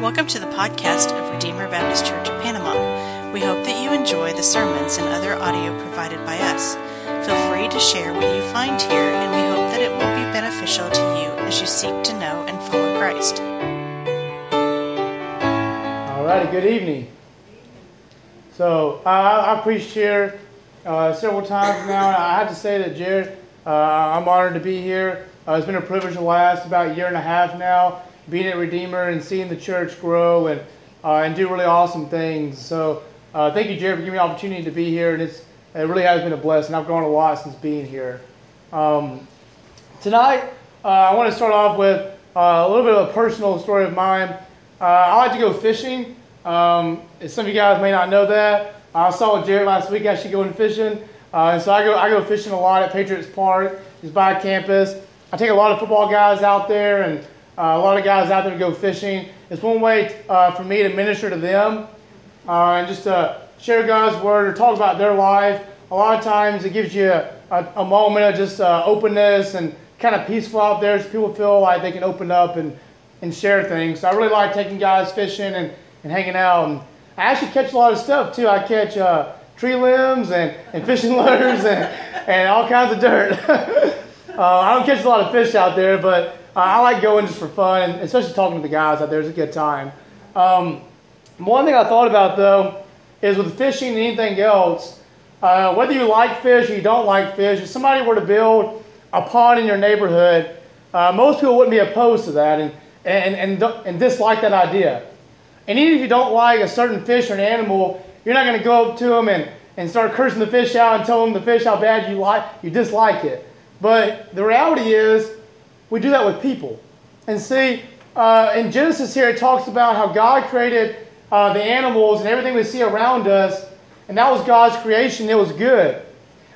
Welcome to the podcast of Redeemer Baptist Church of Panama. We hope that you enjoy the sermons and other audio provided by us. Feel free to share what you find here, and we hope that it will be beneficial to you as you seek to know and follow Christ. All righty, good evening. So I, I preached here uh, several times now, and I have to say that Jared, uh, I'm honored to be here. Uh, it's been a privilege to last about a year and a half now being at Redeemer and seeing the church grow and uh, and do really awesome things. So uh, thank you, Jared, for giving me the opportunity to be here, and it's it really has been a blessing. I've grown a lot since being here. Um, tonight, uh, I want to start off with uh, a little bit of a personal story of mine. Uh, I like to go fishing. Um, some of you guys may not know that. I saw Jared last week actually going fishing. Uh, and so I go, I go fishing a lot at Patriots Park, just by campus. I take a lot of football guys out there, and a lot of guys out there go fishing. It's one way uh, for me to minister to them uh, and just to share God's word or talk about their life. A lot of times it gives you a, a moment of just uh, openness and kind of peaceful out there so people feel like they can open up and, and share things. So I really like taking guys fishing and, and hanging out. And I actually catch a lot of stuff too. I catch uh, tree limbs and, and fishing lures and, and all kinds of dirt. Uh, I don't catch a lot of fish out there, but uh, I like going just for fun, especially talking to the guys out there. It's a good time. Um, one thing I thought about though is with fishing and anything else, uh, whether you like fish or you don't like fish, if somebody were to build a pond in your neighborhood, uh, most people wouldn't be opposed to that and, and, and, and dislike that idea. And even if you don't like a certain fish or an animal, you're not going to go up to them and, and start cursing the fish out and tell them the fish how bad you like you dislike it. But the reality is, we do that with people. And see, uh, in Genesis here, it talks about how God created uh, the animals and everything we see around us, and that was God's creation. It was good.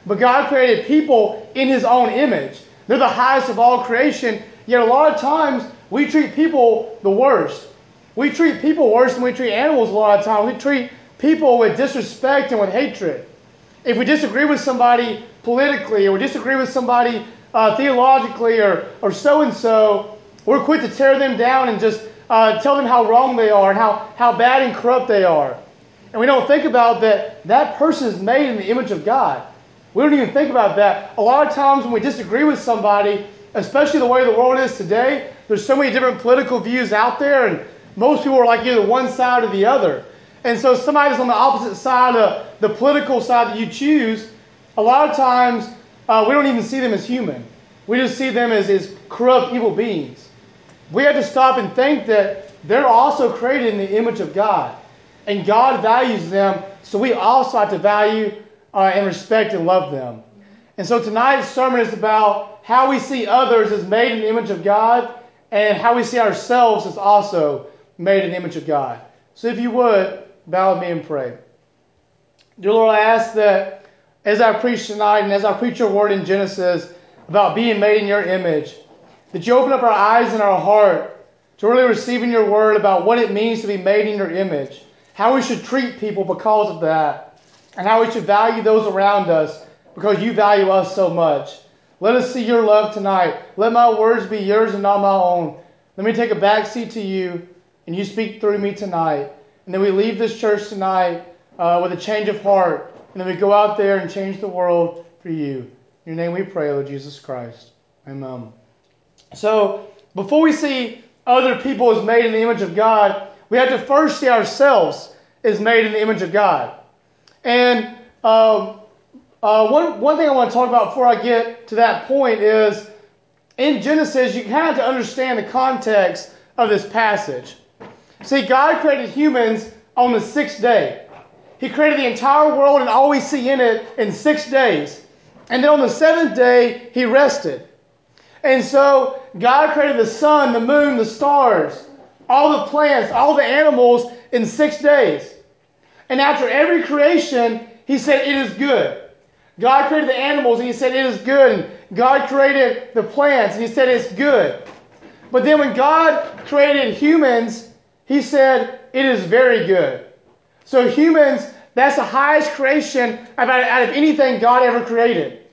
But God created people in His own image. They're the highest of all creation, yet a lot of times we treat people the worst. We treat people worse than we treat animals a lot of times. We treat people with disrespect and with hatred. If we disagree with somebody politically or we disagree with somebody uh, theologically or, or so and so, we're quick to tear them down and just uh, tell them how wrong they are and how, how bad and corrupt they are. And we don't think about that that person is made in the image of God. We don't even think about that. A lot of times when we disagree with somebody, especially the way the world is today, there's so many different political views out there, and most people are like either one side or the other. And so somebody's on the opposite side of the political side that you choose, a lot of times uh, we don't even see them as human. We just see them as, as corrupt, evil beings. We have to stop and think that they're also created in the image of God. And God values them, so we also have to value uh, and respect and love them. And so tonight's sermon is about how we see others as made in the image of God and how we see ourselves as also made in the image of God. So if you would, bow with me and pray. Dear Lord, I ask that as I preach tonight and as I preach your word in Genesis about being made in your image, that you open up our eyes and our heart to really receiving your word about what it means to be made in your image, how we should treat people because of that, and how we should value those around us because you value us so much. Let us see your love tonight. Let my words be yours and not my own. Let me take a back seat to you, and you speak through me tonight. And then we leave this church tonight uh, with a change of heart. And then we go out there and change the world for you. In your name we pray, Lord Jesus Christ. Amen. So, before we see other people as made in the image of God, we have to first see ourselves as made in the image of God. And um, uh, one, one thing I want to talk about before I get to that point is in Genesis, you have to understand the context of this passage. See, God created humans on the sixth day. He created the entire world and all we see in it in six days. And then on the seventh day, He rested. And so God created the sun, the moon, the stars, all the plants, all the animals in six days. And after every creation, He said, It is good. God created the animals and He said, It is good. And God created the plants and He said, It's good. But then when God created humans, He said, It is very good. So humans, that's the highest creation out of anything God ever created.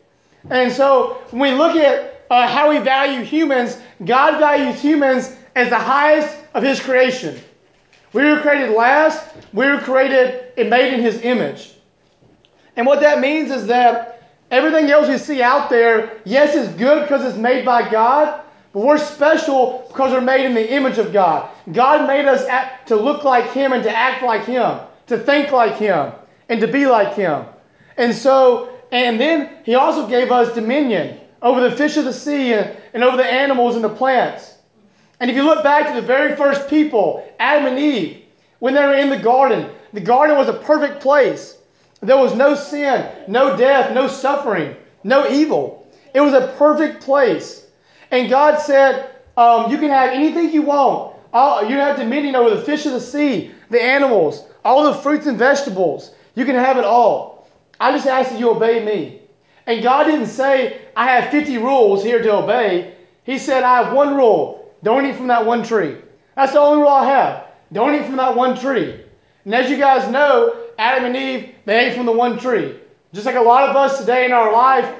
And so when we look at uh, how we value humans, God values humans as the highest of His creation. We were created last. We were created and made in His image. And what that means is that everything else we see out there, yes, is good because it's made by God, but we're special because we're made in the image of God. God made us act, to look like Him and to act like Him, to think like Him, and to be like Him. And so, and then He also gave us dominion over the fish of the sea and, and over the animals and the plants. And if you look back to the very first people, Adam and Eve, when they were in the garden, the garden was a perfect place. There was no sin, no death, no suffering, no evil. It was a perfect place. And God said, um, You can have anything you want. All, you have dominion over the fish of the sea, the animals, all the fruits and vegetables. You can have it all. I just ask that you obey me. And God didn't say, I have 50 rules here to obey. He said, I have one rule don't eat from that one tree. That's the only rule I have. Don't eat from that one tree. And as you guys know, Adam and Eve, they ate from the one tree. Just like a lot of us today in our life,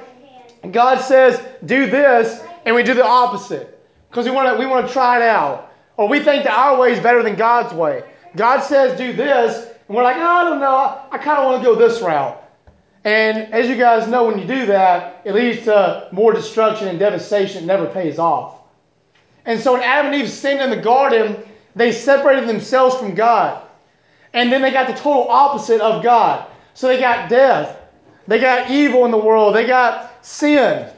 God says, do this, and we do the opposite. Because we want to we want to try it out. Or we think that our way is better than God's way. God says, do this, and we're like, oh, I don't know, I, kind of want to go this route. And as you guys know, when you do that, it leads to more destruction and devastation. It never pays off. And so when Adam and Eve sinned in the garden, they separated themselves from God. And then they got the total opposite of God. So they got death. They got evil in the world. They got sin.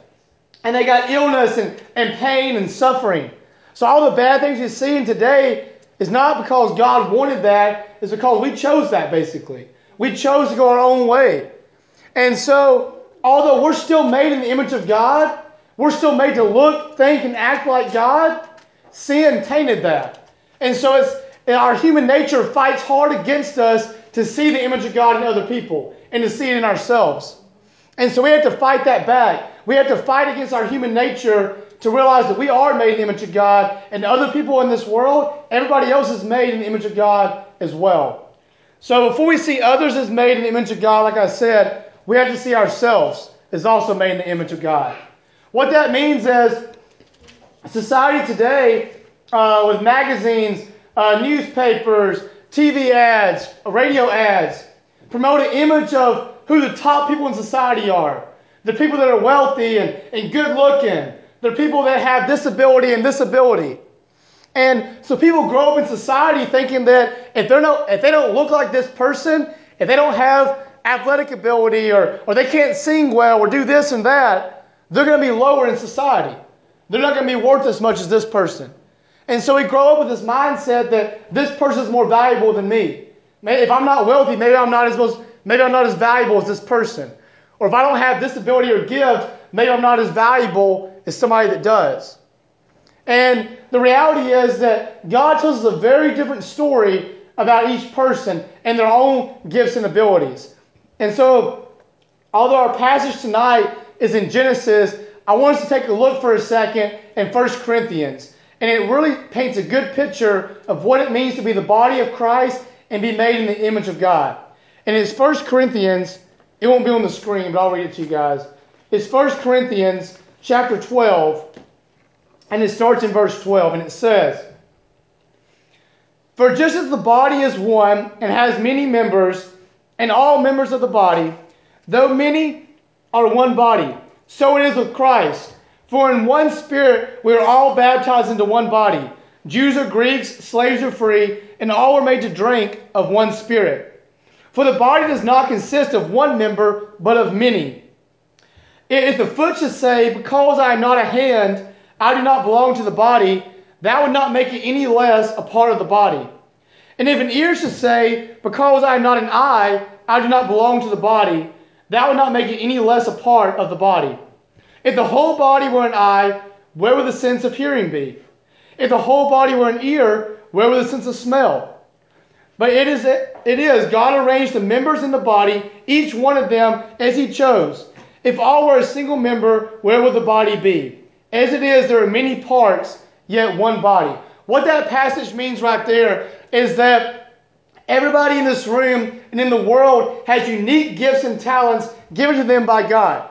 And they got illness and, and pain and suffering. So all the bad things you see in today is not because God wanted that, it's because we chose that basically. We chose to go our own way. And so, although we're still made in the image of God, we're still made to look, think, and act like God. Sin tainted that. And so it's our human nature fights hard against us to see the image of God in other people and to see it in ourselves. And so we have to fight that back. We have to fight against our human nature to realize that we are made in the image of God, and other people in this world, everybody else is made in the image of God as well. So before we see others as made in the image of God, like I said, we have to see ourselves as also made in the image of God. What that means is society today, uh, with magazines, uh, newspapers, TV ads, radio ads, promote an image of who the top people in society are. The people that are wealthy and, and good looking. The people that have disability and disability. And so people grow up in society thinking that if, they're no, if they don't look like this person, if they don't have athletic ability or, or they can't sing well or do this and that, they're going to be lower in society. They're not going to be worth as much as this person. And so we grow up with this mindset that this person is more valuable than me. Maybe if I'm not wealthy, maybe I'm not as most, maybe I'm not as valuable as this person. Or if I don't have this ability or gift, maybe I'm not as valuable as somebody that does. And the reality is that God tells us a very different story about each person and their own gifts and abilities. And so, although our passage tonight is in Genesis, I want us to take a look for a second in 1 Corinthians. And it really paints a good picture of what it means to be the body of Christ and be made in the image of God. And it's 1 Corinthians, it won't be on the screen, but I'll read it to you guys. It's 1 Corinthians chapter 12, and it starts in verse 12, and it says, For just as the body is one and has many members, and all members of the body, though many are one body, so it is with Christ. For in one spirit we are all baptized into one body. Jews or Greeks, slaves or free, and all were made to drink of one spirit. For the body does not consist of one member, but of many. If the foot should say, Because I am not a hand, I do not belong to the body, that would not make it any less a part of the body. And if an ear should say, Because I am not an eye, I do not belong to the body, that would not make it any less a part of the body. If the whole body were an eye, where would the sense of hearing be? If the whole body were an ear, where would the sense of smell? But it is, it is God arranged the members in the body, each one of them as He chose. If all were a single member, where would the body be? As it is, there are many parts, yet one body. What that passage means right there is that everybody in this room and in the world has unique gifts and talents given to them by God.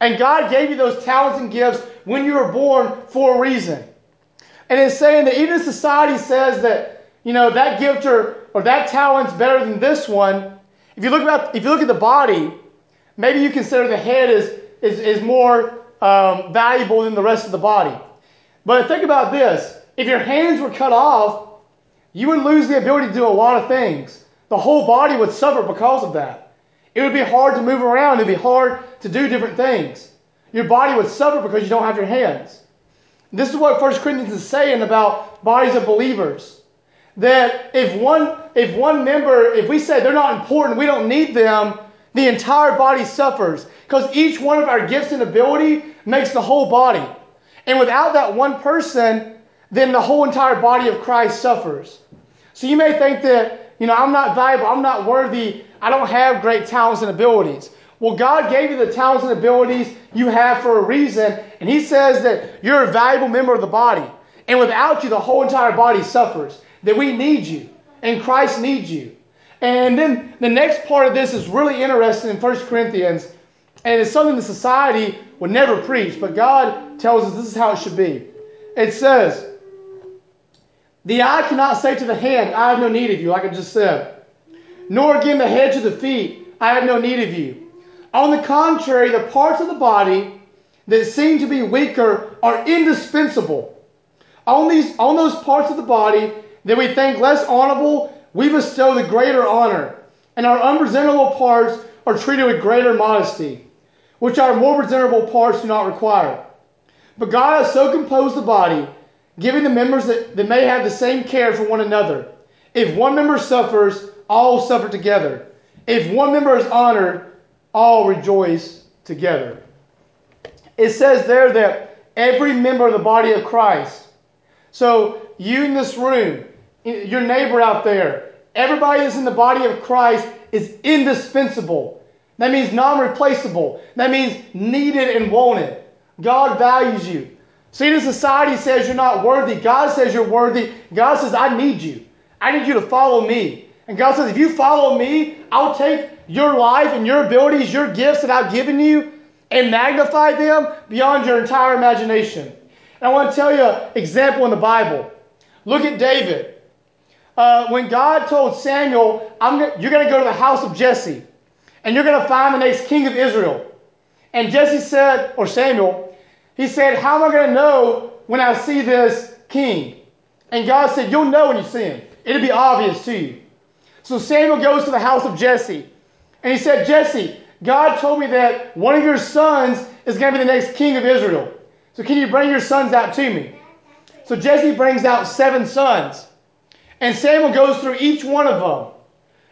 And God gave you those talents and gifts when you were born for a reason. And it's saying that even society says that you know, that gift or, or that talent's better than this one. If you look about, if you look at the body, maybe you consider the head is, is, is more um, valuable than the rest of the body. But think about this. If your hands were cut off, you would lose the ability to do a lot of things. The whole body would suffer because of that. It would be hard to move around. It would be hard to do different things. Your body would suffer because you don't have your hands. This is what 1 Corinthians is saying about bodies of believers. That if one, if one member, if we say they're not important, we don't need them, the entire body suffers. Because each one of our gifts and ability makes the whole body. And without that one person, then the whole entire body of Christ suffers. So you may think that, you know, I'm not valuable, I'm not worthy, I don't have great talents and abilities. Well, God gave you the talents and abilities you have for a reason, and He says that you're a valuable member of the body. And without you, the whole entire body suffers. That we need you, and Christ needs you. And then the next part of this is really interesting in 1 Corinthians, and it's something the society would never preach, but God tells us this is how it should be. It says, The eye cannot say to the hand, I have no need of you, like I just said, nor again the head to the feet, I have no need of you. On the contrary, the parts of the body that seem to be weaker are indispensable. On, these, on those parts of the body that we think less honorable, we bestow the greater honor, and our unpresentable parts are treated with greater modesty, which our more presentable parts do not require. But God has so composed the body, giving the members that, that may have the same care for one another. If one member suffers, all suffer together. If one member is honored, all rejoice together. It says there that every member of the body of Christ, so you in this room, your neighbor out there, everybody that's in the body of Christ is indispensable. That means non replaceable. That means needed and wanted. God values you. See, the society says you're not worthy. God says you're worthy. God says, I need you. I need you to follow me. And God says, if you follow me, I'll take your life and your abilities, your gifts that I've given you, and magnify them beyond your entire imagination. And I want to tell you an example in the Bible. Look at David. Uh, when God told Samuel, you're going to go to the house of Jesse, and you're going to find the next king of Israel. And Jesse said, or Samuel, he said, How am I going to know when I see this king? And God said, You'll know when you see him. It'll be obvious to you. So Samuel goes to the house of Jesse. And he said, Jesse, God told me that one of your sons is going to be the next king of Israel. So can you bring your sons out to me? So Jesse brings out seven sons. And Samuel goes through each one of them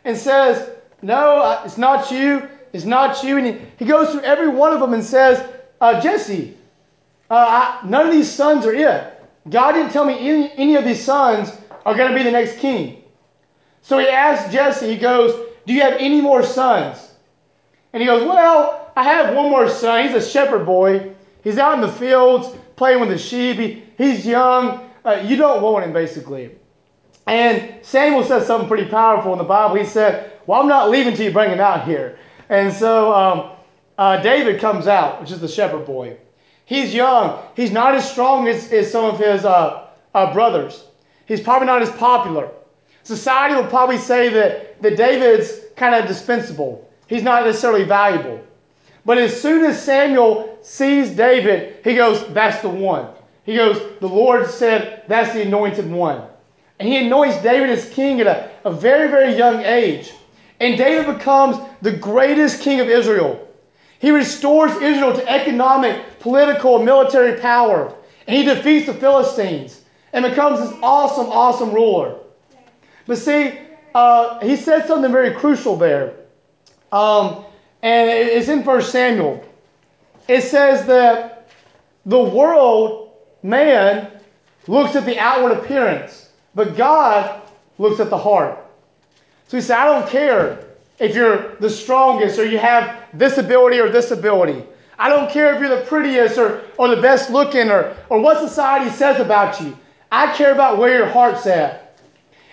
and says, No, it's not you. It's not you. And he, he goes through every one of them and says, uh, Jesse, uh, I, none of these sons are it. God didn't tell me any, any of these sons are going to be the next king. So he asks Jesse, he goes, do you have any more sons? And he goes, Well, I have one more son. He's a shepherd boy. He's out in the fields playing with the sheep. He, he's young. Uh, you don't want him, basically. And Samuel says something pretty powerful in the Bible. He said, Well, I'm not leaving till you bring him out here. And so um, uh, David comes out, which is the shepherd boy. He's young. He's not as strong as, as some of his uh, uh brothers. He's probably not as popular. Society will probably say that, that David's kind of dispensable. He's not necessarily valuable. But as soon as Samuel sees David, he goes, That's the one. He goes, The Lord said, That's the anointed one. And he anoints David as king at a, a very, very young age. And David becomes the greatest king of Israel. He restores Israel to economic, political, and military power. And he defeats the Philistines and becomes this awesome, awesome ruler. But see, uh, he said something very crucial there. Um, and it's in 1 Samuel. It says that the world, man, looks at the outward appearance, but God looks at the heart. So he said, I don't care if you're the strongest or you have this ability or this ability. I don't care if you're the prettiest or, or the best looking or, or what society says about you. I care about where your heart's at.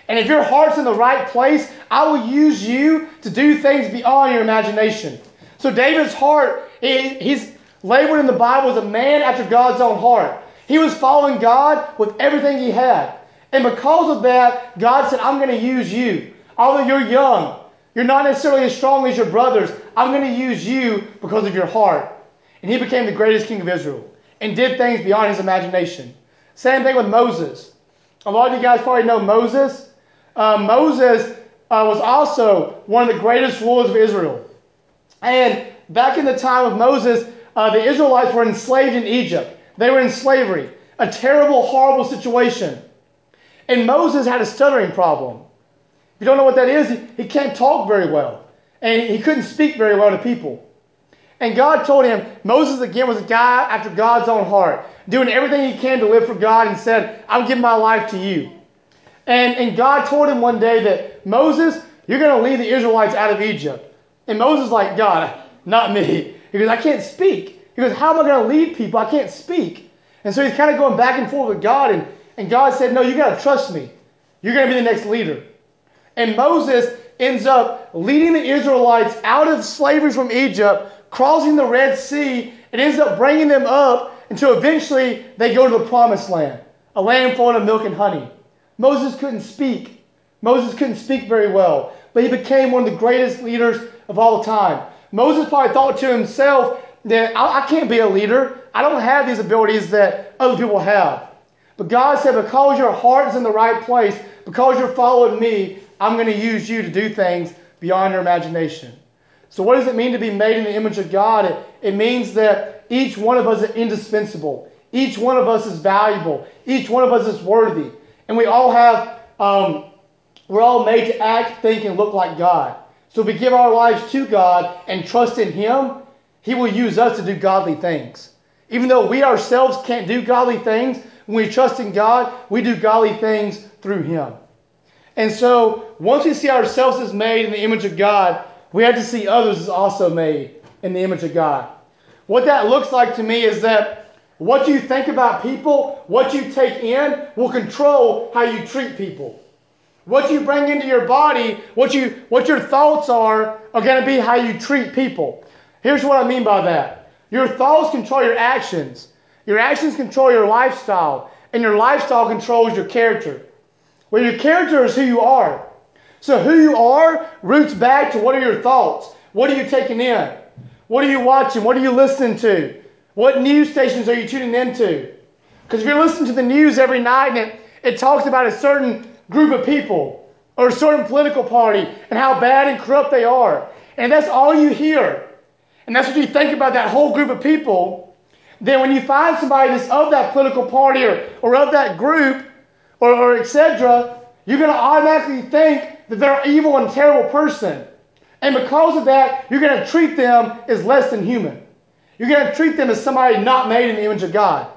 And if your heart's in the right place, I will use you to do things beyond your imagination. So David's heart, he's labeled in the Bible as a man after God's own heart. He was following God with everything he had. And because of that, God said, I'm going to use you. Although you're young, you're not necessarily as strong as your brothers, I'm going to use you because of your heart. And he became the greatest king of Israel and did things beyond his imagination. Same thing with Moses. A lot of you guys probably know Moses. Uh, Moses uh, was also one of the greatest rulers of Israel. And back in the time of Moses, uh, the Israelites were enslaved in Egypt. They were in slavery, a terrible, horrible situation. And Moses had a stuttering problem. If you don't know what that is, he, can't talk very well. And he couldn't speak very well to people. And God told him, Moses again was a guy after God's own heart, doing everything he can to live for God, and said, I'm giving my life to you. And, and God told him one day that, Moses, you're going to lead the Israelites out of Egypt. And Moses like, God, not me. He goes, I can't speak. He goes, How am I going to lead people? I can't speak. And so he's kind of going back and forth with God. And, and God said, No, you got to trust me. You're going to be the next leader. And Moses ends up leading the Israelites out of slavery from Egypt, crossing the Red Sea, and ends up bringing them up until eventually they go to the promised land, a land full of milk and honey. Moses couldn't speak. Moses couldn't speak very well, but he became one of the greatest leaders of all time. Moses probably thought to himself that I, I can't be a leader. I don't have these abilities that other people have. But God said, because your heart is in the right place, because you're following me, I'm going to use you to do things beyond your imagination. So, what does it mean to be made in the image of God? It, it means that each one of us is indispensable. Each one of us is valuable. Each one of us is worthy. And we all have, um, we're all made to act, think, and look like God. So if we give our lives to God and trust in Him, He will use us to do godly things. Even though we ourselves can't do godly things, when we trust in God, we do godly things through Him. And so once we see ourselves as made in the image of God, we have to see others as also made in the image of God. What that looks like to me is that what you think about people, what you take in, will control how you treat people. What you bring into your body, what you what your thoughts are, are going to be how you treat people. Here's what I mean by that. Your thoughts control your actions. Your actions control your lifestyle, and your lifestyle controls your character. Well, your character is who you are. So who you are roots back to what are your thoughts? What are you taking in? What are you watching? What are you listening to? What news stations are you tuning into? Because if you're listening to the news every night and it, it talks about a certain group of people or a certain political party and how bad and corrupt they are. And that's all you hear. And that's what you think about that whole group of people. Then when you find somebody that's of that political party or, or of that group or, or etc., you're going to automatically think that they're an evil and terrible person. And because of that, you're going to treat them as less than human. You're going to treat them as somebody not made in the image of God.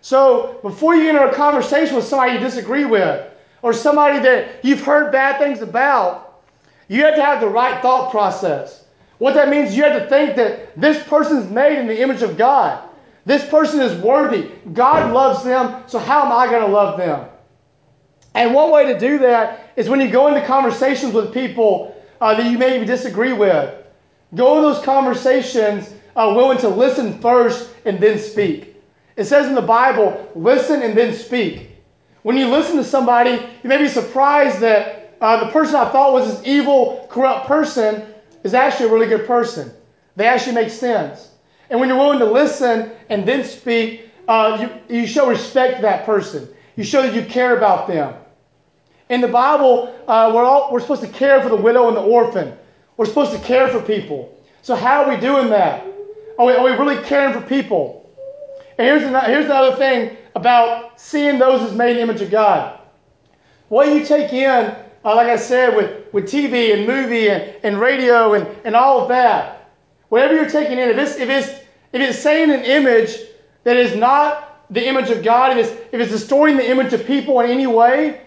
So before you enter a conversation with somebody you disagree with, or somebody that you've heard bad things about, you have to have the right thought process. What that means, is you have to think that this person is made in the image of God. This person is worthy. God loves them, so how am I going to love them? And one way to do that is when you go into conversations with people uh, that you maybe disagree with. Go in those conversations uh, willing to listen first and then speak. It says in the Bible, listen and then speak. When you listen to somebody, you may be surprised that uh, the person I thought was this evil, corrupt person is actually a really good person. They actually make sense. And when you're willing to listen and then speak, uh, you, you show respect to that person. You show that you care about them. In the Bible, uh, we're, all, we're supposed to care for the widow and the orphan. We're supposed to care for people. So how are we doing that? Are we, are we really caring for people? And here's another, here's another thing about seeing those as made in the image of God. What you take in, uh, like I said, with, with TV and movie and, and radio and, and all of that, whatever you're taking in, if it's, if it's, if it's saying an image that is not the image of God, if it's, if it's distorting the image of people in any way,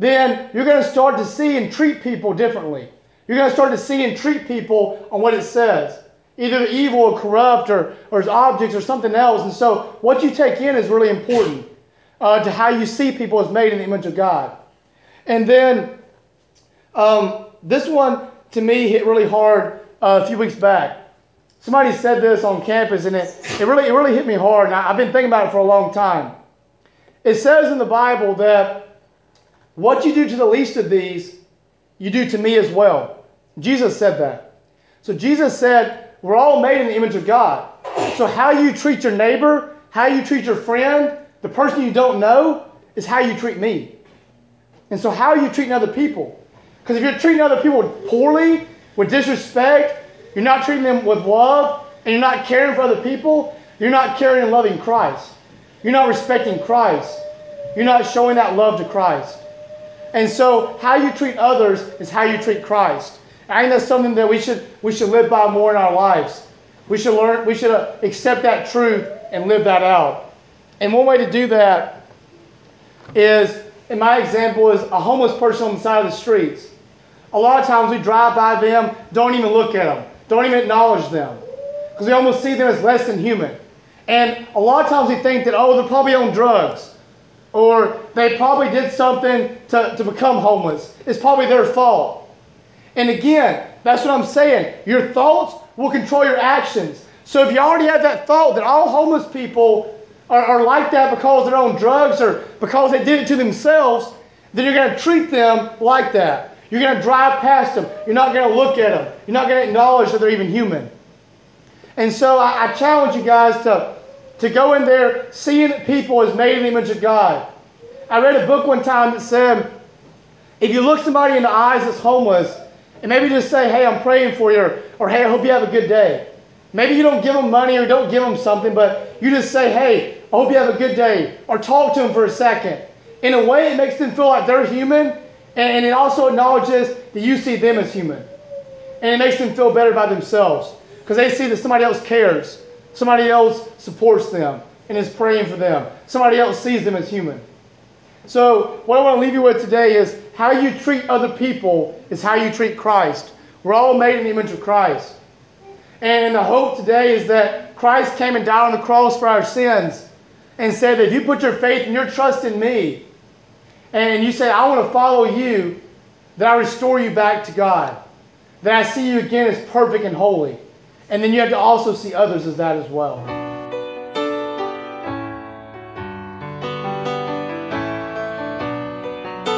then you're going to start to see and treat people differently. You're going to start to see and treat people on what it says either evil or corrupt or, or as objects or something else. And so what you take in is really important uh, to how you see people as made in the image of God. And then um, this one to me hit really hard uh, a few weeks back. Somebody said this on campus, and it, it really it really hit me hard. And I, I've been thinking about it for a long time. It says in the Bible that What you do to the least of these, you do to me as well. Jesus said that. So Jesus said, We're all made in the image of God. So how you treat your neighbor, how you treat your friend, the person you don't know, is how you treat me. And so, how are you treating other people? Because if you're treating other people poorly, with disrespect, you're not treating them with love, and you're not caring for other people, you're not caring and loving Christ. You're not respecting Christ. You're not showing that love to Christ. And so, how you treat others is how you treat Christ. I think that's something that we should we should live by more in our lives. We should learn. We should uh, accept that truth and live that out. And one way to do that is, in my example, is a homeless person on the side of the streets. A lot of times we drive by them, don't even look at them, don't even acknowledge them, because we almost see them as less than human. And a lot of times we think that, oh, they're probably on drugs, or they probably did something to, to become homeless. It's probably their fault. And again, that's what I'm saying. Your thoughts will control your actions. So if you already have that thought that all homeless people are, are like that because they're on drugs or because they did it to themselves, then you're going to treat them like that. You're going to drive past them. You're not going to look at them. You're not going to acknowledge that they're even human. And so I, I challenge you guys to, to go in there seeing that people is made in the image of God. I read a book one time that said if you look somebody in the eyes that's homeless and maybe just say, hey, I'm praying for you, or, or hey, I hope you have a good day. Maybe you don't give them money or don't give them something, but you just say, hey, I hope you have a good day, or talk to them for a second. In a way, it makes them feel like they're human and it also acknowledges that you see them as human. And it makes them feel better about themselves because they see that somebody else cares, somebody else supports them and is praying for them, somebody else sees them as human. So, what I want to leave you with today is how you treat other people is how you treat Christ. We're all made in the image of Christ. And the hope today is that Christ came and died on the cross for our sins and said that if you put your faith and your trust in me, and you say, I want to follow you, that I restore you back to God. That I see you again as perfect and holy. And then you have to also see others as that as well.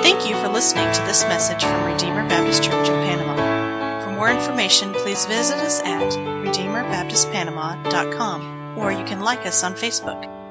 Thank you for listening to this message from Redeemer Baptist Church in Panama. For more information, please visit us at RedeemerBaptistPanama.com or you can like us on Facebook.